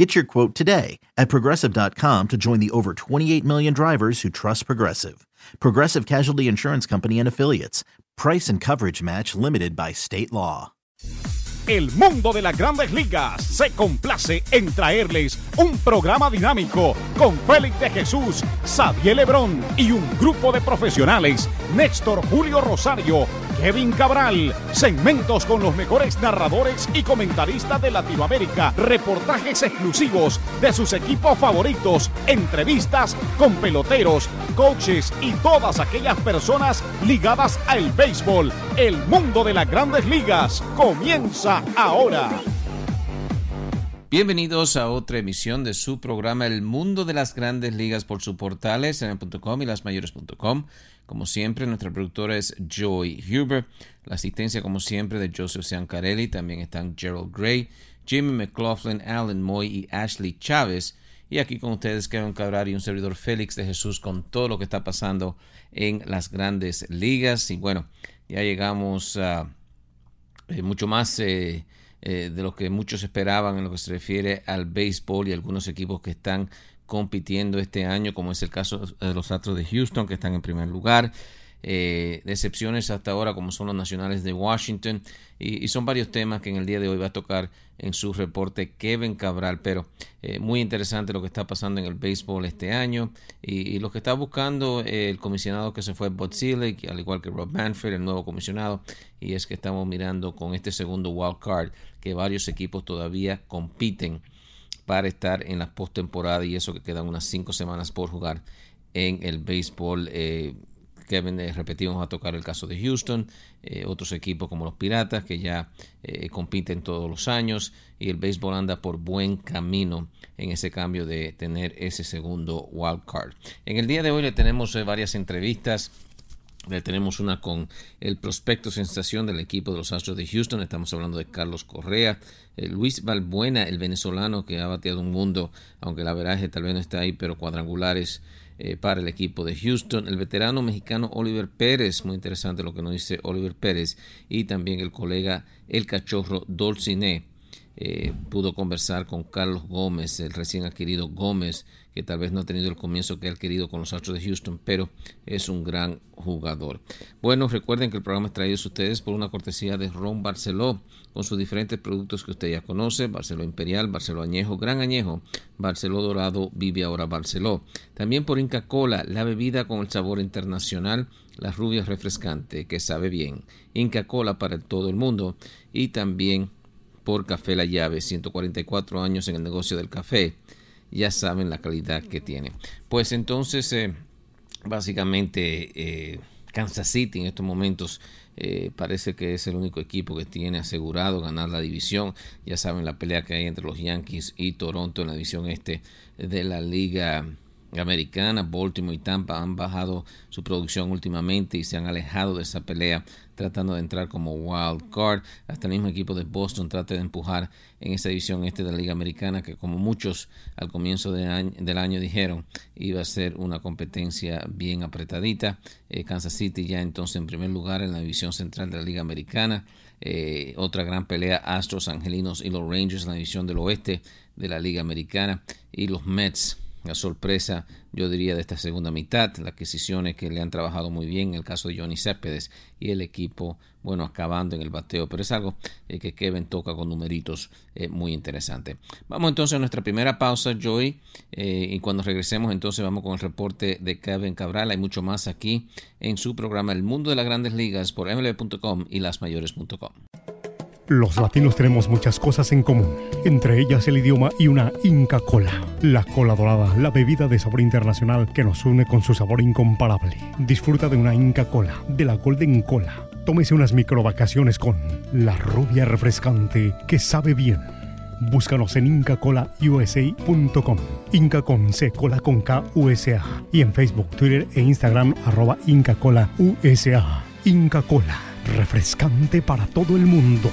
Get your quote today at progressive.com to join the over 28 million drivers who trust Progressive. Progressive Casualty Insurance Company and Affiliates. Price and coverage match limited by state law. El mundo de las grandes ligas se complace en traerles un programa dinámico con Félix de Jesús, Xavier Lebrón y un grupo de profesionales, Néstor Julio Rosario, Kevin Cabral, segmentos con los mejores narradores y comentaristas de Latinoamérica, reportajes exclusivos de sus equipos favoritos, entrevistas con peloteros, coaches y todas aquellas personas ligadas al béisbol. El mundo de las grandes ligas comienza ahora. Bienvenidos a otra emisión de su programa El Mundo de las Grandes Ligas por su portales en el.com y lasmayores.com. Como siempre, nuestra productora es Joy Huber. La asistencia, como siempre, de Joseph Ciancarelli. También están Gerald Gray, Jimmy McLaughlin, Alan Moy y Ashley Chávez. Y aquí con ustedes Kevin Cabral y un servidor Félix de Jesús con todo lo que está pasando en las grandes ligas. Y bueno, ya llegamos a eh, mucho más eh, eh, de lo que muchos esperaban en lo que se refiere al béisbol y algunos equipos que están compitiendo este año, como es el caso de los Astros de Houston, que están en primer lugar. Eh, decepciones hasta ahora, como son los nacionales de Washington, y, son varios temas que en el día de hoy va a tocar en su reporte Kevin Cabral. Pero eh, muy interesante lo que está pasando en el béisbol este año y, lo que está buscando el comisionado que se fue, Bud Selig, al igual que Rob Manfred, el nuevo comisionado, y es que estamos mirando con este segundo wild card que varios equipos todavía compiten para estar en la postemporada y eso que quedan unas cinco semanas por jugar en el béisbol. Eh, Kevin, eh, repetimos a tocar el caso de Houston, eh, otros equipos como los Piratas que ya eh, compiten todos los años y el béisbol anda por buen camino en ese cambio de tener ese segundo wild card. En el día de hoy le tenemos varias entrevistas tenemos una con el prospecto sensación del equipo de los Astros de Houston. Estamos hablando de Carlos Correa, Luis Balbuena, el venezolano que ha bateado un mundo, aunque la veraje tal vez no está ahí, pero cuadrangulares eh, para el equipo de Houston. El veterano mexicano Oliver Pérez, muy interesante lo que nos dice Oliver Pérez, y también el colega El Cachorro Dolciné. Eh, pudo conversar con Carlos Gómez, el recién adquirido Gómez, que tal vez no ha tenido el comienzo que ha querido con los Astros de Houston, pero es un gran jugador. Bueno, recuerden que el programa es traído a ustedes por una cortesía de Ron Barceló, con sus diferentes productos que usted ya conoce, Barceló Imperial, Barceló Añejo, Gran Añejo, Barceló Dorado, Vive Ahora Barceló. También por Inca Cola, la bebida con el sabor internacional, la rubia refrescante, que sabe bien. Inca Cola para todo el mundo y también por Café La Llave, 144 años en el negocio del café. Ya saben la calidad que tiene. Pues entonces, eh, básicamente, eh, Kansas City en estos momentos eh, parece que es el único equipo que tiene asegurado ganar la división. Ya saben la pelea que hay entre los Yankees y Toronto en la división este de la liga americana. Baltimore y Tampa han bajado su producción últimamente y se han alejado de esa pelea tratando de entrar como wild card. Hasta el mismo equipo de Boston trata de empujar en esa división este de la Liga Americana que como muchos al comienzo del año dijeron iba a ser una competencia bien apretadita. Eh, Kansas City ya entonces en primer lugar en la división central de la Liga Americana. Eh, otra gran pelea Astros, Angelinos y los Rangers en la división del oeste de la Liga Americana y los Mets la sorpresa, yo diría, de esta segunda mitad, las adquisiciones que le han trabajado muy bien, en el caso de Johnny Céspedes y el equipo, bueno, acabando en el bateo, pero es algo eh, que Kevin toca con numeritos eh, muy interesante. Vamos entonces a nuestra primera pausa, Joy, eh, y cuando regresemos entonces vamos con el reporte de Kevin Cabral, hay mucho más aquí en su programa El Mundo de las Grandes Ligas por mlb.com y lasmayores.com. Los latinos tenemos muchas cosas en común, entre ellas el idioma y una Inca Cola. La cola dorada, la bebida de sabor internacional que nos une con su sabor incomparable. Disfruta de una Inca Cola, de la Golden Cola. Tómese unas microvacaciones con la rubia refrescante que sabe bien. Búscanos en incacolausa.com. Inca con C, cola con K, USA. Y en Facebook, Twitter e Instagram, arroba Inca Cola USA. Inca Cola, refrescante para todo el mundo.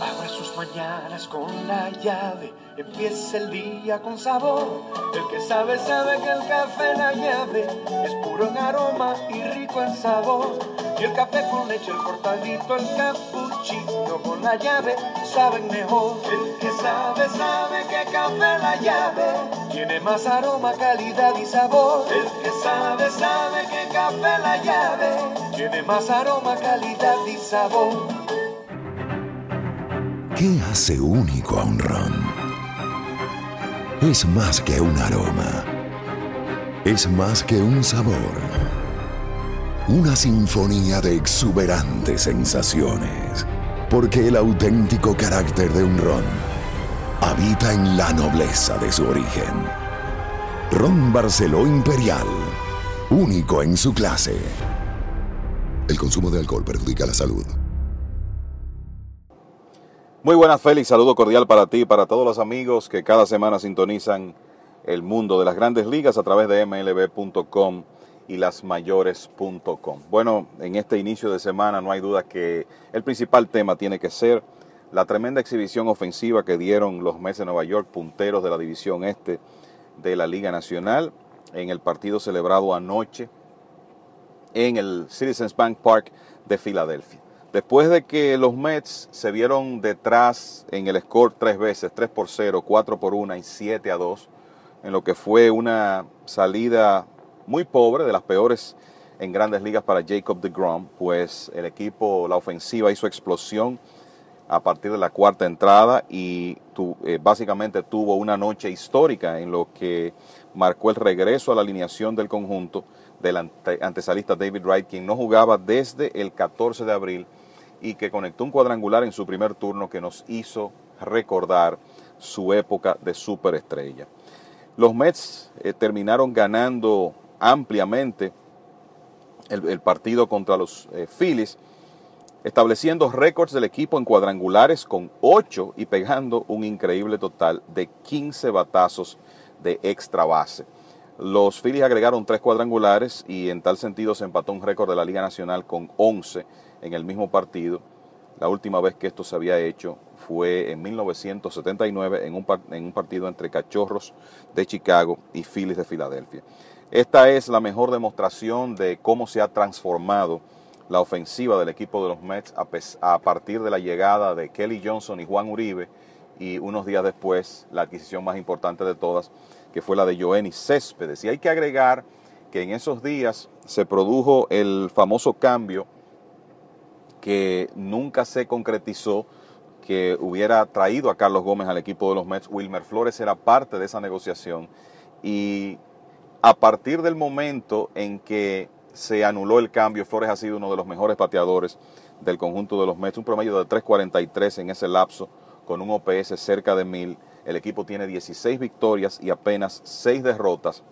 Abre sus mañanas con la llave, empieza el día con sabor. El que sabe, sabe que el café la llave es puro en aroma y rico en sabor. Y el café con leche, el cortadito, el cappuccino con la llave, saben mejor. El que sabe, sabe que café la llave tiene más aroma, calidad y sabor. El que sabe, sabe que café la llave tiene más aroma, calidad y sabor. ¿Qué hace único a un ron? Es más que un aroma. Es más que un sabor. Una sinfonía de exuberantes sensaciones. Porque el auténtico carácter de un ron habita en la nobleza de su origen. Ron Barceló Imperial. Único en su clase. El consumo de alcohol perjudica la salud. Muy buenas, Félix. Saludo cordial para ti y para todos los amigos que cada semana sintonizan el mundo de las grandes ligas a través de mlb.com y lasmayores.com. Bueno, en este inicio de semana no hay duda que el principal tema tiene que ser la tremenda exhibición ofensiva que dieron los Mets de Nueva York, punteros de la división este de la Liga Nacional, en el partido celebrado anoche en el Citizens Bank Park de Filadelfia. Después de que los Mets se vieron detrás en el score tres veces, 3 por 0, 4 por 1 y 7 a 2, en lo que fue una salida muy pobre, de las peores en grandes ligas para Jacob DeGrom, pues el equipo, la ofensiva hizo explosión a partir de la cuarta entrada y eh, básicamente tuvo una noche histórica en lo que marcó el regreso a la alineación del conjunto del ante, antesalista David Wright, quien no jugaba desde el 14 de abril y que conectó un cuadrangular en su primer turno que nos hizo recordar su época de superestrella. Los Mets eh, terminaron ganando ampliamente el, el partido contra los eh, Phillies, estableciendo récords del equipo en cuadrangulares con 8 y pegando un increíble total de 15 batazos de extra base. Los Phillies agregaron tres cuadrangulares y en tal sentido se empató un récord de la Liga Nacional con 11 en el mismo partido. La última vez que esto se había hecho fue en 1979 en un, en un partido entre Cachorros de Chicago y Phillies de Filadelfia. Esta es la mejor demostración de cómo se ha transformado la ofensiva del equipo de los Mets a, partir de la llegada de Kelly Johnson y Juan Uribe y unos días después la adquisición más importante de todas, que fue la de Joenny Céspedes. Y hay que agregar que en esos días se produjo el famoso cambio que nunca se concretizó que hubiera traído a Carlos Gómez al equipo de los Mets. Wilmer Flores era parte de esa negociación y a partir del momento en que se anuló el cambio, Flores ha sido uno de los mejores pateadores del conjunto de los Mets, un promedio de 3.43 en ese lapso, con un OPS cerca de 1000. El equipo tiene 16 victorias y apenas 6 derrotas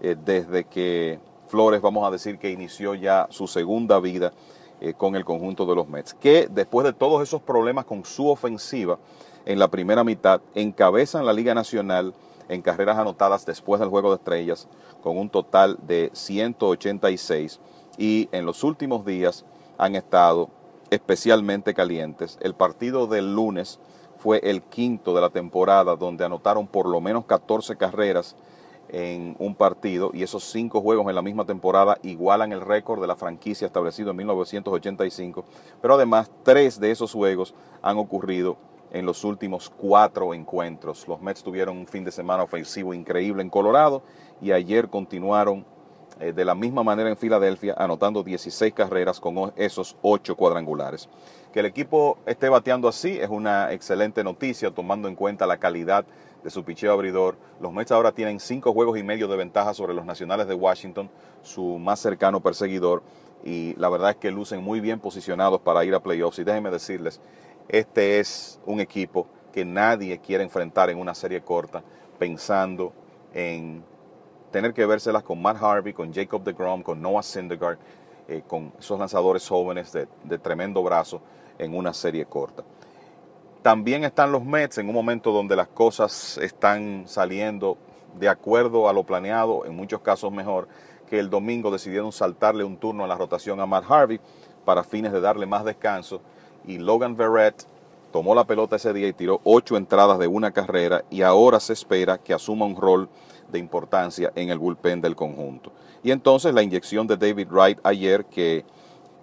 eh, desde que Flores, vamos a decir que inició ya su segunda vida eh, con el conjunto de los Mets, que después de todos esos problemas con su ofensiva en la primera mitad, encabezan la Liga Nacional en carreras anotadas después del Juego de Estrellas, con un total de 186, y en los últimos días han estado especialmente calientes. El partido del lunes fue el quinto de la temporada, donde anotaron por lo menos 14 carreras en un partido y esos cinco juegos en la misma temporada igualan el récord de la franquicia establecido en 1985, pero además tres de esos juegos han ocurrido en los últimos cuatro encuentros. Los Mets tuvieron un fin de semana ofensivo increíble en Colorado y ayer continuaron eh, de la misma manera en Filadelfia, anotando 16 carreras con esos ocho cuadrangulares. Que el equipo esté bateando así es una excelente noticia, tomando en cuenta la calidad de su picheo abridor. Los Mets ahora tienen cinco juegos y medio de ventaja sobre los Nacionales de Washington, su más cercano perseguidor, y la verdad es que lucen muy bien posicionados para ir a playoffs. Y déjenme decirles, este es un equipo que nadie quiere enfrentar en una serie corta, pensando en tener que vérselas con Matt Harvey, con Jacob DeGrom, con Noah Syndergaard, eh, con esos lanzadores jóvenes de, de tremendo brazo en una serie corta. También están los Mets en un momento donde las cosas están saliendo de acuerdo a lo planeado, en muchos casos mejor, que el domingo decidieron saltarle un turno en la rotación a Matt Harvey para fines de darle más descanso y Logan Verrett tomó la pelota ese día y tiró ocho entradas de una carrera y ahora se espera que asuma un rol de importancia en el bullpen del conjunto. Y entonces la inyección de David Wright ayer que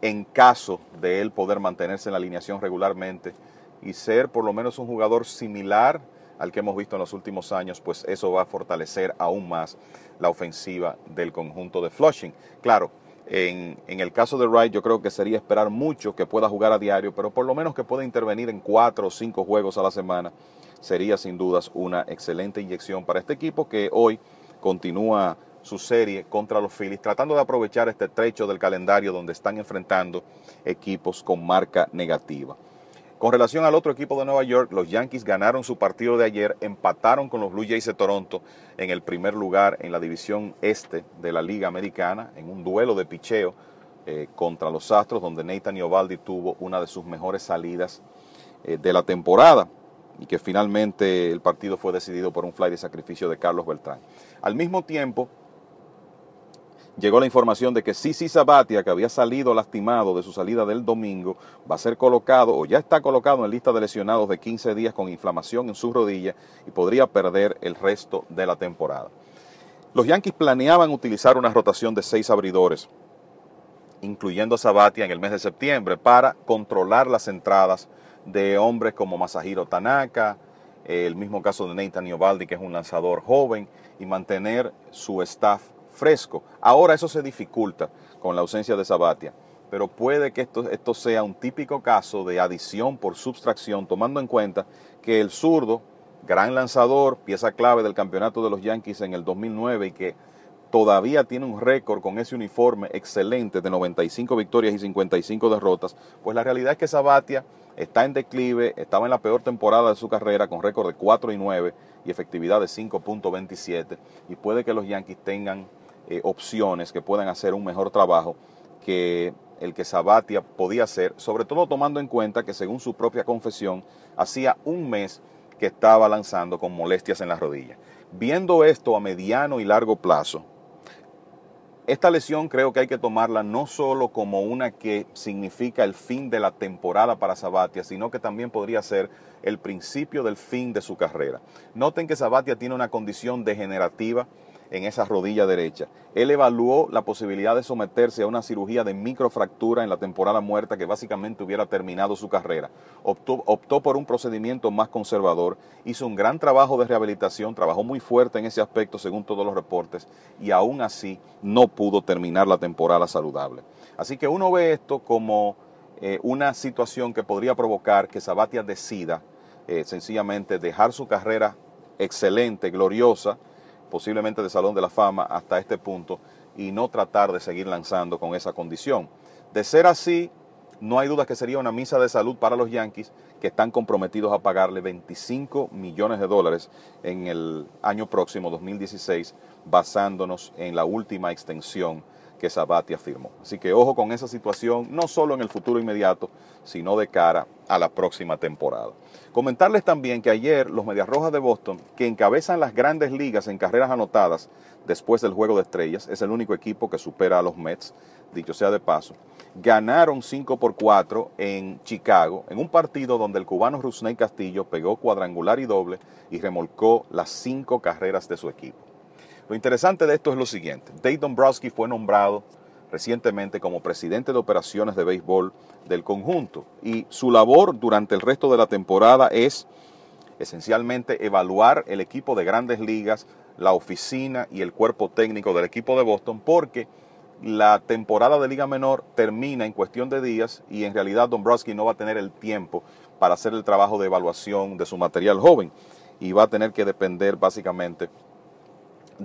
en caso de él poder mantenerse en la alineación regularmente y ser por lo menos un jugador similar al que hemos visto en los últimos años, pues eso va a fortalecer aún más la ofensiva del conjunto de Flushing. Claro, en, el caso de Wright yo creo que sería esperar mucho que pueda jugar a diario, pero por lo menos que pueda intervenir en cuatro o cinco juegos a la semana sería sin dudas una excelente inyección para este equipo que hoy continúa su serie contra los Phillies, tratando de aprovechar este trecho del calendario donde están enfrentando equipos con marca negativa. Con relación al otro equipo de Nueva York, los Yankees ganaron su partido de ayer, empataron con los Blue Jays de Toronto en el primer lugar en la división este de la Liga Americana, en un duelo de picheo eh, contra los Astros, donde Nathan Iovaldi tuvo una de sus mejores salidas eh, de la temporada y que finalmente el partido fue decidido por un fly de sacrificio de Carlos Beltrán. Al mismo tiempo, llegó la información de que Sisi Sabatia, que había salido lastimado de su salida del domingo, va a ser colocado o ya está colocado en lista de lesionados de 15 días con inflamación en su rodilla y podría perder el resto de la temporada. Los Yankees planeaban utilizar una rotación de seis abridores, incluyendo a Sabatia en el mes de septiembre, para controlar las entradas de hombres como Masahiro Tanaka, el mismo caso de Nathan Iovaldi, que es un lanzador joven, y mantener su staff fresco. Ahora eso se dificulta con la ausencia de Sabatia, pero puede que esto, esto sea un típico caso de adición por subtracción, tomando en cuenta que el zurdo, gran lanzador, pieza clave del campeonato de los Yankees en el 2009 y que todavía tiene un récord con ese uniforme excelente de 95 victorias y 55 derrotas, pues la realidad es que Sabatia está en declive, estaba en la peor temporada de su carrera con récord de 4 y 9 y efectividad de 5.27 y puede que los Yankees tengan eh, opciones que puedan hacer un mejor trabajo que el que Sabatia podía hacer, sobre todo tomando en cuenta que según su propia confesión, hacía un mes que estaba lanzando con molestias en las rodillas. Viendo esto a mediano y largo plazo, esta lesión creo que hay que tomarla no solo como una que significa el fin de la temporada para Sabatia, sino que también podría ser el principio del fin de su carrera. Noten que Sabatia tiene una condición degenerativa en esa rodilla derecha. Él evaluó la posibilidad de someterse a una cirugía de microfractura en la temporada muerta que básicamente hubiera terminado su carrera. Optó, por un procedimiento más conservador, hizo un gran trabajo de rehabilitación, trabajó muy fuerte en ese aspecto según todos los reportes y aún así no pudo terminar la temporada saludable. Así que uno ve esto como eh, una situación que podría provocar que Sabatia decida eh, sencillamente dejar su carrera excelente, gloriosa, posiblemente de Salón de la Fama hasta este punto y no tratar de seguir lanzando con esa condición. De ser así, no hay duda que sería una misa de salud para los Yankees que están comprometidos a pagarle 25 millones de dólares en el año próximo, 2016, basándonos en la última extensión que Sabatia firmó. Así que ojo con esa situación, no solo en el futuro inmediato, sino de cara a la próxima temporada. Comentarles también que ayer los Medias Rojas de Boston, que encabezan las grandes ligas en carreras anotadas después del Juego de Estrellas, es el único equipo que supera a los Mets, dicho sea de paso, ganaron 5 por 4 en Chicago, en un partido donde el cubano Rusney Castillo pegó cuadrangular y doble y remolcó las cinco carreras de su equipo. Lo interesante de esto es lo siguiente. Dave Dombrowski fue nombrado recientemente como presidente de operaciones de béisbol del conjunto y su labor durante el resto de la temporada es esencialmente evaluar el equipo de grandes ligas, la oficina y el cuerpo técnico del equipo de Boston porque la temporada de Liga Menor termina en cuestión de días y en realidad Dombrowski no va a tener el tiempo para hacer el trabajo de evaluación de su material joven y va a tener que depender básicamente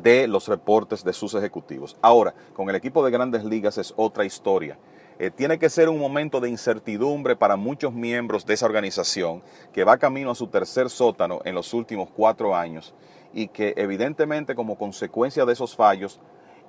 de los reportes de sus ejecutivos. Ahora, con el equipo de grandes ligas es otra historia. Eh, tiene que ser un momento de incertidumbre para muchos miembros de esa organización que va camino a su tercer sótano en los últimos cuatro años y que evidentemente como consecuencia de esos fallos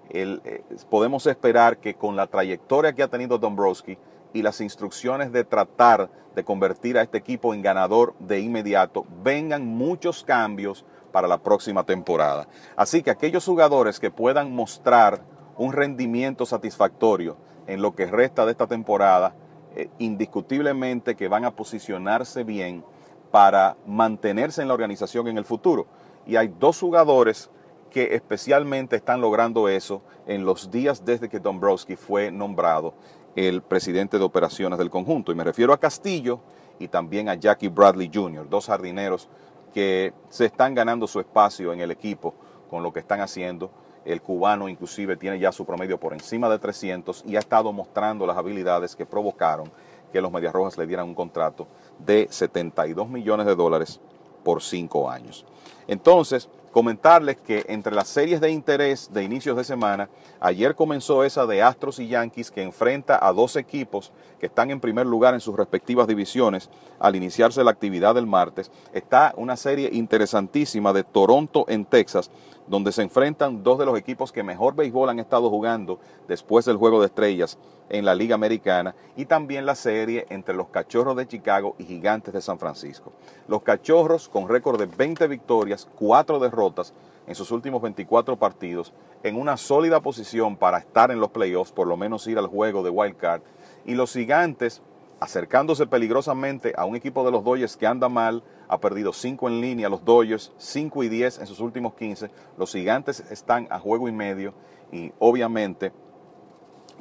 eh, podemos esperar que con la trayectoria que ha tenido Dombrowski y las instrucciones de tratar de convertir a este equipo en ganador de inmediato, vengan muchos cambios para la próxima temporada. Así que aquellos jugadores que puedan mostrar un rendimiento satisfactorio en lo que resta de esta temporada, eh, indiscutiblemente que van a posicionarse bien para mantenerse en la organización en el futuro. Y hay dos jugadores que especialmente están logrando eso en los días desde que Dombrowski fue nombrado el presidente de operaciones del conjunto. Y me refiero a Castillo y también a Jackie Bradley Jr., dos jardineros que se están ganando su espacio en el equipo con lo que están haciendo. El cubano inclusive tiene ya su promedio por encima de 300 y ha estado mostrando las habilidades que provocaron que los Medias Rojas le dieran un contrato de 72 millones de dólares por cinco años. Entonces, comentarles que entre las series de interés de inicios de semana, ayer comenzó esa de Astros y Yankees que enfrenta a dos equipos que están en primer lugar en sus respectivas divisiones al iniciarse la actividad del martes. Está una serie interesantísima de Toronto en Texas, donde se enfrentan dos de los equipos que mejor béisbol han estado jugando después del Juego de Estrellas en la Liga Americana y también la serie entre los Cachorros de Chicago y Gigantes de San Francisco. Los Cachorros con récord de 20 victorias, 4 derrotas en sus últimos 24 partidos, en una sólida posición para estar en los playoffs, por lo menos ir al juego de Wild Card, y los Gigantes acercándose peligrosamente a un equipo de los Dodgers que anda mal, ha perdido 5 en línea, los Dodgers 5 y 10 en sus últimos 15, los Gigantes están a juego y medio y obviamente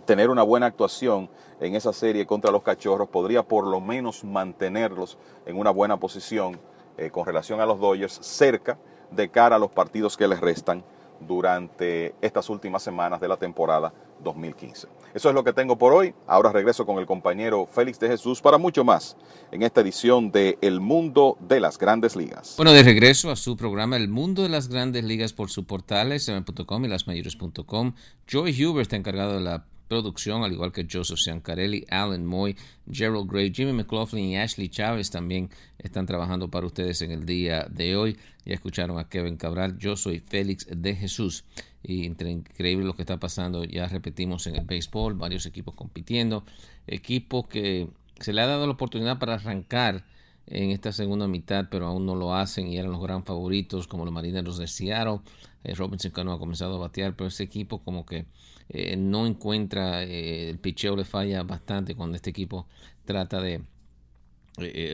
tener una buena actuación en esa serie contra los Cachorros podría por lo menos mantenerlos en una buena posición eh, con relación a los Dodgers cerca de cara a los partidos que les restan durante estas últimas semanas de la temporada 2015. Eso es lo que tengo por hoy. Ahora regreso con el compañero Félix de Jesús para mucho más en esta edición de El Mundo de las Grandes Ligas. Bueno, de regreso a su programa El Mundo de las Grandes Ligas por su portal, sm.com y lasmayores.com. Joy Huber está encargado de la producción, al igual que Joseph Ciancarelli, Alan Moy, Gerald Gray, Jimmy McLaughlin y Ashley Chávez también están trabajando para ustedes en el día de hoy. Ya escucharon a Kevin Cabral, yo soy Félix de Jesús. Y increíble lo que está pasando, ya repetimos en el béisbol, varios equipos compitiendo, equipos que se le ha dado la oportunidad para arrancar en esta segunda mitad, pero aún no lo hacen y eran los gran favoritos como los Marineros de Seattle. Eh, Robinson Cano ha comenzado a batear, pero ese equipo como que eh, no encuentra, eh, el picheo le falla bastante cuando este equipo trata de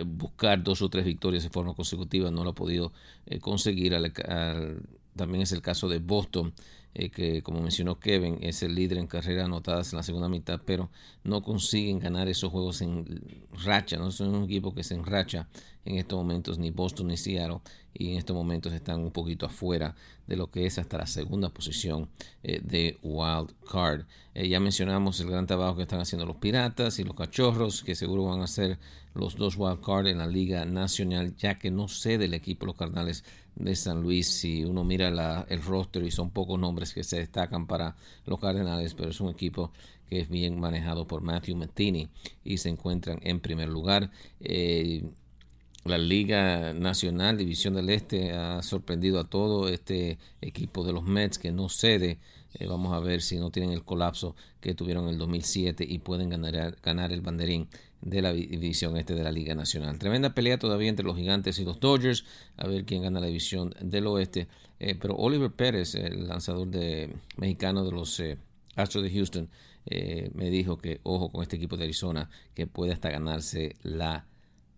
buscar dos o tres victorias de forma consecutiva, no lo ha podido conseguir. también es el caso de Boston, que como mencionó Kevin, es el líder en carreras anotadas en la segunda mitad, pero no consiguen ganar esos juegos en racha, no son un equipo que se enracha en estos momentos, ni Boston ni Seattle, y en estos momentos están un poquito afuera de lo que es hasta la segunda posición eh, de Wild Card. Eh, ya mencionamos el gran trabajo que están haciendo los Piratas y los Cachorros, que seguro van a ser los dos Wild Card en la Liga Nacional, ya que no cede el equipo los Cardenales de San Luis. Si uno mira el roster y son pocos nombres que se destacan para los Cardenales, pero es un equipo que es bien manejado por Matthew Mettini y se encuentran en primer lugar. Eh, la Liga Nacional, División del Este, ha sorprendido a todo este equipo de los Mets que no cede. Eh, vamos a ver si no tienen el colapso que tuvieron en el 2007 y pueden ganar el banderín de la división este de la Liga Nacional. Tremenda pelea todavía entre los gigantes y los Dodgers, a ver quién gana la división del oeste. Eh, pero Oliver Pérez, el lanzador de, mexicano de los eh, Astros de Houston, me dijo que ojo con este equipo de Arizona, que puede hasta ganarse la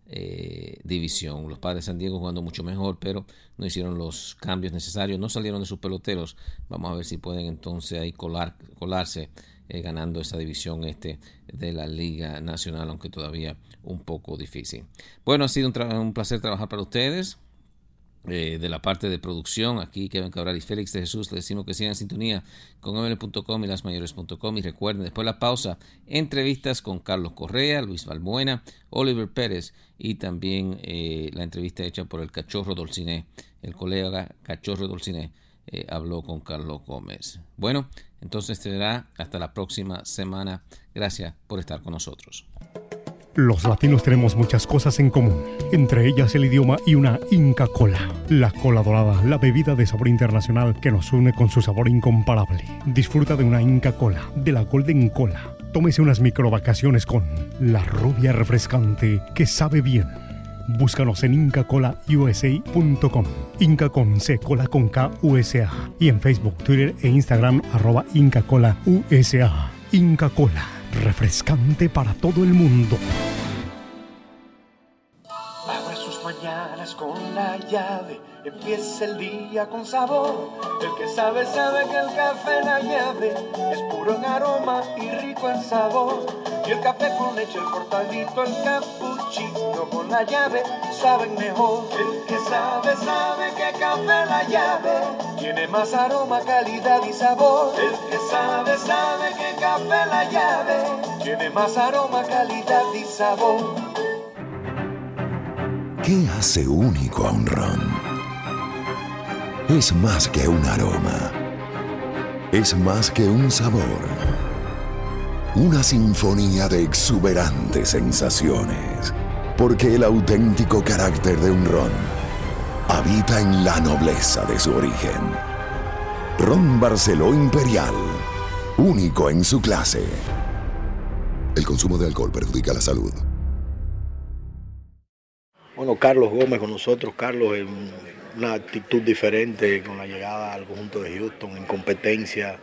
eh, división. Los padres de San Diego jugando mucho mejor, pero no hicieron los cambios necesarios, no salieron de sus peloteros. Vamos a ver si pueden entonces ahí colar, colarse eh, ganando esa división este de la Liga Nacional, aunque todavía un poco difícil. Bueno, ha sido un placer trabajar para ustedes. Eh, de la parte de producción, aquí Kevin Cabral y Félix de Jesús, les decimos que sigan en sintonía con ml.com y lasmayores.com y recuerden, después de la pausa, entrevistas con Carlos Correa, Luis Balbuena, Oliver Pérez y también eh, la entrevista hecha por el Cachorro Dolciné, el colega Cachorro Dolciné habló con Carlos Gómez. Bueno, entonces será hasta la próxima semana. Gracias por estar con nosotros. Los latinos tenemos muchas cosas en común, entre ellas el idioma y una Inca Cola. La cola dorada, la bebida de sabor internacional que nos une con su sabor incomparable. Disfruta de una Inca Cola, de la Golden Cola. Tómese unas micro vacaciones con la rubia refrescante que sabe bien Búscanos en incacolausa.com. Inca con C, cola con K, USA. Y en Facebook, Twitter e Instagram, arroba Inca Cola USA. Inca Cola, refrescante para todo el mundo. Abre sus mañanas con la llave, empieza el día con sabor. El que sabe, sabe que el café la llave es puro en aroma y rico en sabor. Y el café con leche, el cortadito, el cappuccino con la llave, saben mejor. El que sabe, sabe que café la llave tiene más aroma, calidad y sabor. El que sabe, sabe que café la llave tiene más aroma, calidad y sabor. ¿Qué hace único a un ron? Es más que un aroma. Es más que un sabor. Una sinfonía de exuberantes sensaciones. Porque el auténtico carácter de un ron habita en la nobleza de su origen. Ron Barceló Imperial. Único en su clase. El consumo de alcohol perjudica la salud. Bueno, Carlos Gómez con nosotros, Carlos en una actitud diferente con la llegada al conjunto de Houston, en competencia.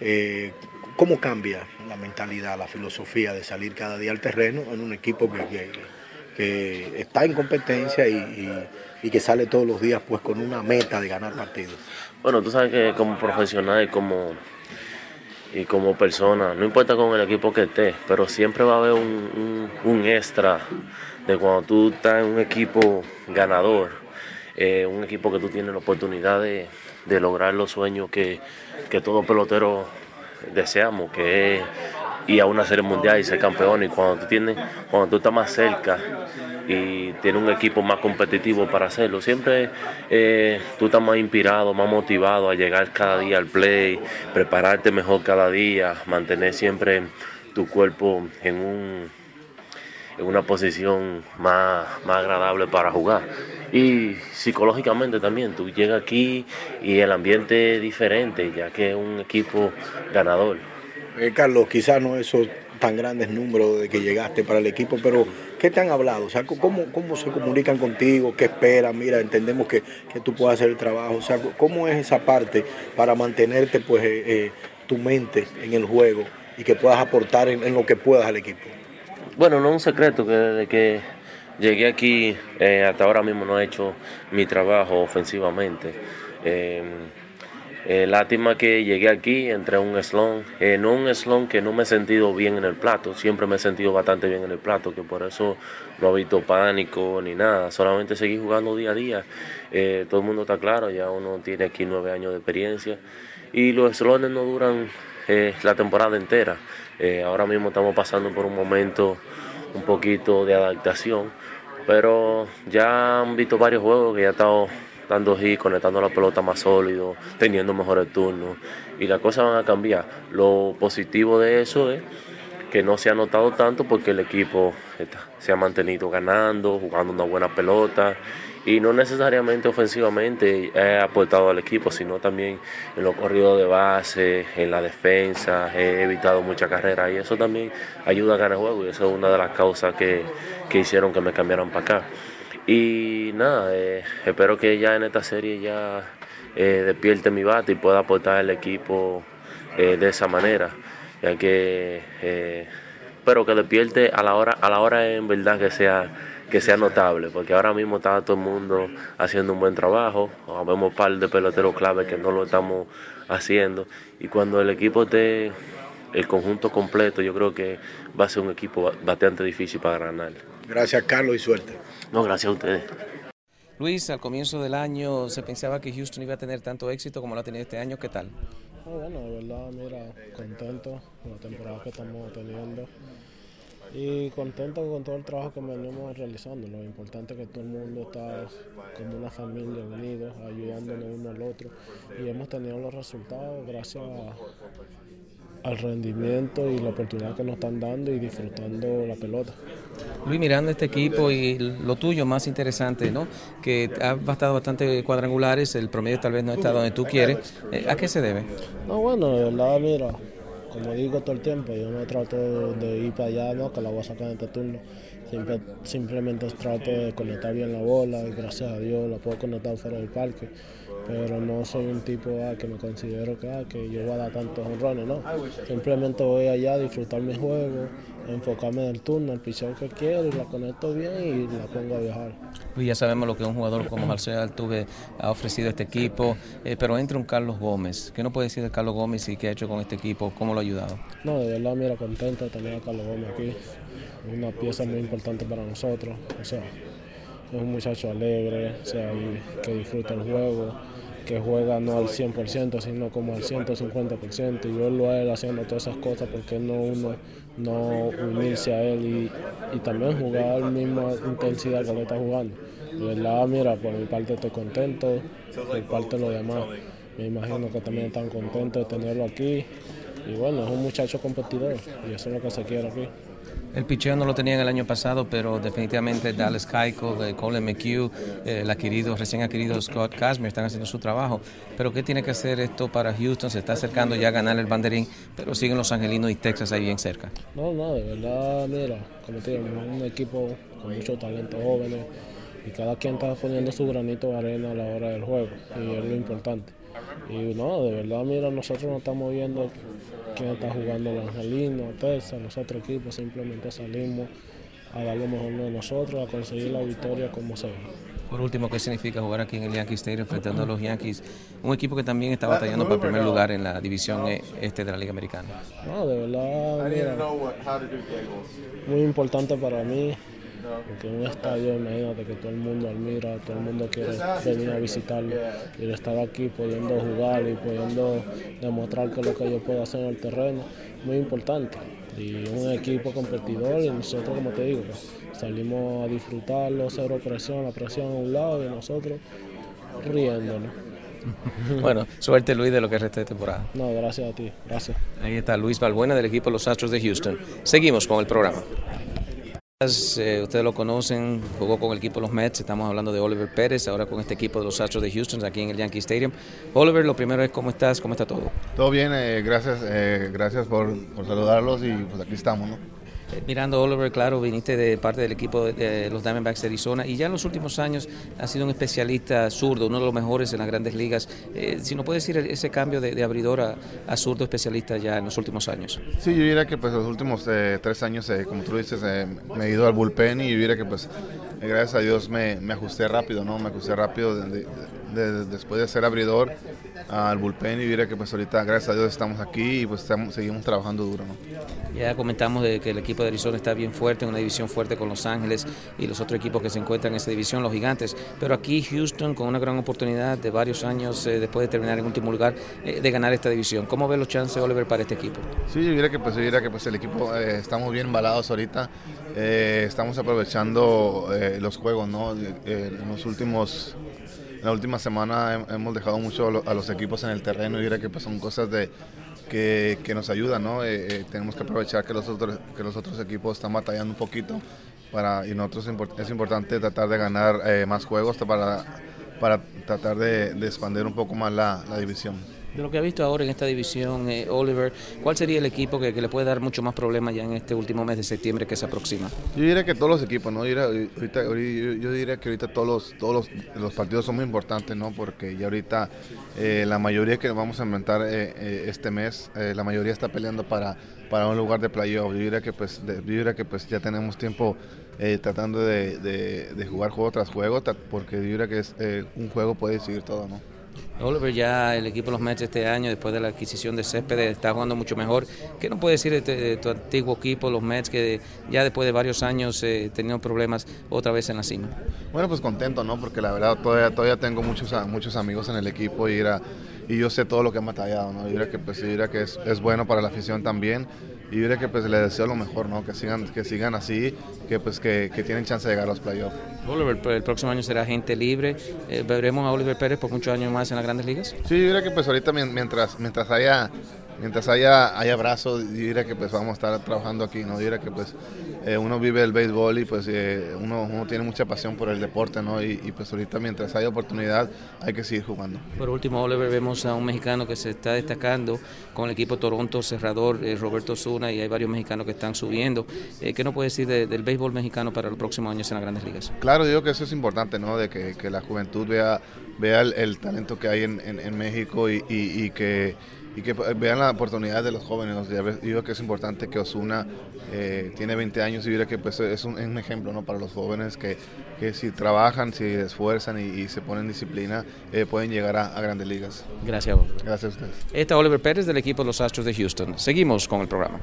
Eh, ¿Cómo cambia la mentalidad, la filosofía de salir cada día al terreno en un equipo que, que- está en competencia y, y- y que sale todos los días pues con una meta de ganar partidos? Bueno, tú sabes que como profesional y como, y como persona, no importa con el equipo que estés, pero siempre va a haber un, un- un extra de cuando tú estás en un equipo ganador, eh, un equipo que tú tienes la oportunidad de, de lograr los sueños que, que todo pelotero deseamos, que es ir a una serie mundial y ser campeón. Y cuando tú, tienes, cuando tú estás más cerca y tienes un equipo más competitivo para hacerlo, siempre eh, tú estás más inspirado, más motivado a llegar cada día al play, prepararte mejor cada día, mantener siempre tu cuerpo en un en una posición más, más agradable para jugar. Y psicológicamente también, tú llegas aquí y el ambiente es diferente, ya que es un equipo ganador. Eh, Carlos, quizás no esos tan grandes números de que llegaste para el equipo, pero ¿qué te han hablado? O sea, ¿cómo, cómo se comunican contigo? ¿Qué esperan? Mira, entendemos que, que tú puedes hacer el trabajo. O sea, ¿cómo es esa parte para mantenerte pues eh, eh, tu mente en el juego y que puedas aportar en, en lo que puedas al equipo? Bueno, no es un secreto que desde que llegué aquí eh, hasta ahora mismo no he hecho mi trabajo ofensivamente. Eh, eh, lástima que llegué aquí, entré a un slon, eh, no un slon que no me he sentido bien en el plato, siempre me he sentido bastante bien en el plato, que por eso no he visto pánico ni nada, solamente seguí jugando día a día. Eh, todo el mundo está claro, ya uno tiene aquí nueve años de experiencia y los slones no duran eh, la temporada entera. Ahora mismo estamos pasando por un momento un poquito de adaptación, pero ya han visto varios juegos que ya he estado dando hit, conectando la pelota más sólido, teniendo mejores turnos y las cosas van a cambiar. Lo positivo de eso es que no se ha notado tanto porque el equipo se ha mantenido ganando, jugando una buena pelota y no necesariamente ofensivamente he aportado al equipo, sino también en los corridos de base, en la defensa, he evitado mucha carrera y eso también ayuda a ganar juego y eso es una de las causas que, que hicieron que me cambiaran para acá. Y nada, eh, espero que ya en esta serie ya eh, despierte mi bate y pueda aportar al equipo eh, de esa manera, ya que eh, pero que despierte a la hora, a la hora en verdad que sea que sea notable, porque ahora mismo está todo el mundo haciendo un buen trabajo, vemos un par de peloteros clave que no lo estamos haciendo, y cuando el equipo esté el conjunto completo, yo creo que va a ser un equipo ba- bastante difícil para ganar. Gracias, Carlos, y suerte. No, gracias a ustedes. Luis, al comienzo del año se pensaba que Houston iba a tener tanto éxito como lo ha tenido este año. ¿Qué tal? Ah, bueno, de verdad, mira, contento con la temporada que estamos teniendo y contento con todo el trabajo que venimos realizando. Lo importante es que todo el mundo está como una familia unidos, ayudándonos uno al otro y hemos tenido los resultados gracias a- al rendimiento y la oportunidad que nos están dando y disfrutando la pelota. Luis, mirando este equipo y lo tuyo más interesante, ¿no? Que ha bastado bastante cuadrangulares, el promedio tal vez no está donde tú quieres. Eh, ¿A qué se debe? No, bueno, de verdad, mira, como digo todo el tiempo, yo no trato de ir para allá, no, que la voy a sacar en este turno. simplemente trato de conectar bien la bola y gracias a Dios la puedo conectar fuera del parque. Pero no soy un tipo ah, que me considero que, ah, que yo voy a dar tantos honrones, no. Simplemente voy allá a disfrutar mi juego, enfocarme en el turno, el pichón que quiero y la conecto bien y la pongo a viajar. Pues ya sabemos lo que un jugador como Marcel Altuve ha ofrecido a este equipo, eh, pero entra un Carlos Gómez. ¿Qué no puede decir de Carlos Gómez y qué ha hecho con este equipo? ¿Cómo lo ha ayudado? No, de verdad, mira, contento de tener a Carlos Gómez aquí. Una pieza muy importante para nosotros. O sea, es un muchacho alegre, o sea, que disfruta el juego que juega no al 100%, sino como al 150%, y verlo a él haciendo todas esas cosas, porque no uno no unirse a él y, también jugar a la misma intensidad que le está jugando. De verdad, mira, por mi parte estoy contento, por parte de los demás, me imagino que también están contentos de tenerlo aquí, y bueno, es un muchacho competidor, y eso es lo que se quiere aquí. El picheo no lo tenían el año pasado, pero definitivamente Dallas Keuchel, Colin McHugh, el adquirido, recién adquirido Scott Kazmir están haciendo su trabajo. Pero ¿qué tiene que hacer esto para Houston? Se está acercando ya a ganar el banderín, pero siguen los angelinos y Texas ahí bien cerca. No, no, de verdad, mira, como te digo, un equipo con mucho talento jóvenes y cada quien está poniendo su granito de arena a la hora del juego y es lo importante. Y no, de verdad, mira, nosotros no estamos viendo quién está jugando el Angelino, Texas, los otros equipos, simplemente salimos a dar lo mejor de nosotros, a conseguir la victoria como sea. Por último, ¿qué significa jugar aquí en el Yankee Stadium enfrentando a los Yankees? Un equipo que también está batallando para el primer lugar en la división e, este de la Liga Americana. No, de verdad, mira, muy importante para mí, porque en un estadio, imagínate que todo el mundo admira, todo el mundo quiere venir a visitarlo y estar aquí pudiendo jugar y pudiendo demostrar que lo que yo puedo hacer en el terreno, muy importante. Y un equipo competidor y nosotros, como te digo, salimos a disfrutarlo, cero presión, la presión a un lado y nosotros riéndonos. Bueno, suerte Luis de lo que resta de temporada. No, gracias a ti, gracias. Ahí está Luis Balbuena del equipo Los Astros de Houston. Seguimos con el programa. Eh, ustedes lo conocen, jugó con el equipo de los Mets, estamos hablando de Oliver Pérez, ahora con este equipo de los Astros de Houston aquí en el Yankee Stadium. Oliver, lo primero es cómo estás, cómo está todo. Todo bien, eh, gracias, eh, gracias por, por saludarlos y pues aquí estamos, ¿no? Mirando Oliver, claro, viniste de parte del equipo de los Diamondbacks de Arizona y ya en los últimos años ha sido un especialista zurdo, uno de los mejores en las grandes ligas. Eh, si no puede decir ese cambio de, abridor a, zurdo especialista ya en los últimos años. Sí, yo diría que pues los últimos eh, tres años, eh, como tú dices, me he ido al bullpen y yo diría que pues gracias a Dios me, ajusté rápido, ¿no? Me ajusté rápido después de ser abridor al bullpen y diría que pues ahorita gracias a Dios estamos aquí y pues seguimos trabajando duro, ¿no? Ya comentamos de que el equipo de Arizona está bien fuerte, en una división fuerte con Los Ángeles y los otros equipos que se encuentran en esa división, los gigantes. Pero aquí Houston con una gran oportunidad de varios años eh, después de terminar en último lugar eh, de ganar esta división. ¿Cómo ve los chances, Oliver, para este equipo? Sí, diría que pues, que pues el equipo eh, estamos bien embalados ahorita. estamos aprovechando los juegos, ¿no? en los últimos la última semana hemos dejado mucho a los equipos en el terreno y diría que pues son cosas de que, que nos ayudan, ¿no? Eh, eh, tenemos que aprovechar que los, otros, que los otros equipos están batallando un poquito para, y nosotros es importante tratar de ganar eh, más juegos para, para tratar de, de expandir un poco más la división. De lo que ha visto ahora en esta división, eh, Oliver, ¿cuál sería el equipo que, le puede dar mucho más problemas ya en este último mes de septiembre que se aproxima? Yo diría que todos los equipos, ¿no? Yo diría, yo diría que ahorita todos los, todos los, partidos son muy importantes, ¿no? Porque ya ahorita eh, la mayoría que vamos a inventar eh, este mes, la mayoría está peleando para, para un lugar de playoff. Yo diría que pues, que pues ya tenemos tiempo tratando de, de, jugar juego tras juego, porque yo diría que es, un juego puede decidir todo, ¿no? Oliver, ya el equipo de los Mets este año, después de la adquisición de Céspedes, está jugando mucho mejor. ¿Qué nos puede decir de, tu antiguo equipo, los Mets, que ya después de varios años eh, tenían problemas otra vez en la cima? Bueno, pues contento, ¿no? Porque la verdad todavía, tengo muchos, muchos amigos en el equipo y, era, y yo sé todo lo que han batallado, ¿no? Yo diría que, pues, es bueno para la afición también y yo diría que pues le deseo lo mejor, ¿no? Que sigan, que sigan así, que pues que, tienen chance de llegar a los playoffs. Oliver, el próximo año será gente libre. Eh, ¿Veremos a Oliver Pérez por muchos años más en las grandes ligas? Sí, yo diría que pues ahorita mientras, mientras haya mientras haya, haya abrazos, yo diría que pues vamos a estar trabajando aquí, ¿no? Yo diría que pues eh, uno vive el béisbol y pues eh, uno, uno, tiene mucha pasión por el deporte, ¿no? Y, y, pues ahorita mientras haya oportunidad hay que seguir jugando. Por último, Oliver, vemos a un mexicano que se está destacando con el equipo Toronto, cerrador eh, Roberto Zuna, y hay varios mexicanos que están subiendo. ¿Qué nos puede decir de, del béisbol mexicano para los próximos años en las grandes ligas? Claro, digo que eso es importante, ¿no? De que, que la juventud vea, vea el, el, talento que hay en, en, en México y, y, y que y que vean la oportunidad de los jóvenes. Yo digo que es importante que Osuna eh, tiene 20 años y diría que pues, es, un, es, un, ejemplo ¿no? para los jóvenes que, que si trabajan, si esfuerzan y, y se ponen disciplina, eh, pueden llegar a, a, grandes ligas. Gracias. Gracias a ustedes. Este es Oliver Pérez del equipo de los Astros de Houston. Seguimos con el programa.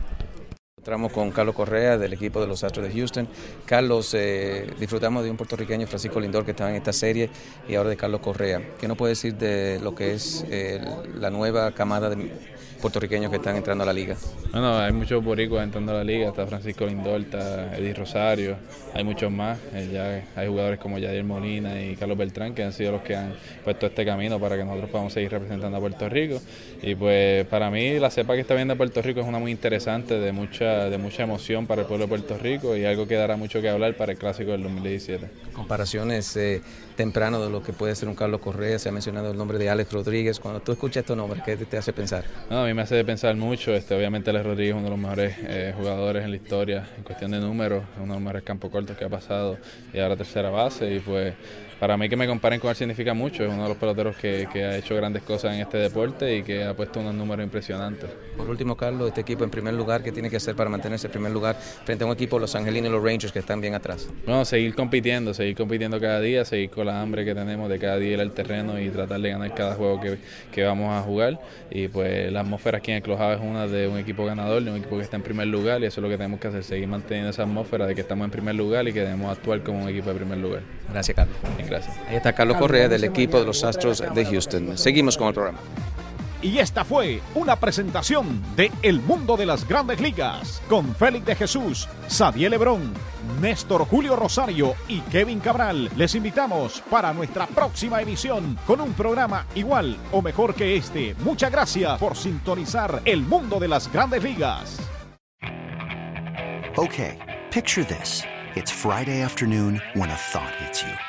Entramos con Carlos Correa del equipo de los Astros de Houston. Carlos, eh, disfrutamos de un puertorriqueño, Francisco Lindor, que estaba en esta serie, y ahora de Carlos Correa. ¿Qué nos puede decir de lo que es eh, la nueva camada de puertorriqueños que están entrando a la liga? Bueno, hay muchos boricuas entrando a la liga, está Francisco Lindor, está Eddie Rosario, hay muchos más, eh, ya hay jugadores como Yadier Molina y Carlos Beltrán que han sido los que han puesto este camino para que nosotros podamos seguir representando a Puerto Rico y pues para mí la cepa que está viendo Puerto Rico es una muy interesante, de mucha, de mucha emoción para el pueblo de Puerto Rico y algo que dará mucho que hablar para el Clásico del 2017. Comparaciones eh, temprano de lo que puede ser un Carlos Correa, se ha mencionado el nombre de Alex Rodríguez, cuando tú escuchas estos nombres, ¿qué te hace pensar? No, a mí me hace pensar mucho, este, obviamente Alex Rodríguez es uno de los mejores eh, jugadores en la historia en cuestión de números, uno de los mejores campos cortos que ha pasado y ahora tercera base y pues para mí que me comparen con él significa mucho, es uno de los peloteros que, que, ha hecho grandes cosas en este deporte y que ha puesto unos números impresionantes. Por último, Carlos, este equipo en primer lugar, ¿qué tiene que hacer para mantenerse en primer lugar frente a un equipo, los Angelinos y los Rangers, que están bien atrás? Bueno, seguir compitiendo, seguir compitiendo cada día, seguir con la hambre que tenemos de cada día ir al terreno y tratar de ganar cada juego que, que vamos a jugar. Y pues la atmósfera aquí en el Clojado es una de un equipo ganador, de un equipo que está en primer lugar y eso es lo que tenemos que hacer, seguir manteniendo esa atmósfera de que estamos en primer lugar y que debemos actuar como un equipo de primer lugar. Gracias, Carlos. Gracias. Ahí está Carlos Correa del equipo de los Astros de Houston. Seguimos con el programa. Y esta fue una presentación de El Mundo de las Grandes Ligas con Félix de Jesús, Xavier Lebrón, Néstor Julio Rosario y Kevin Cabral. Les invitamos para nuestra próxima emisión con un programa igual o mejor que este. Muchas gracias por sintonizar El Mundo de las Grandes Ligas. Okay, picture this. It's Friday afternoon when a thought hits you.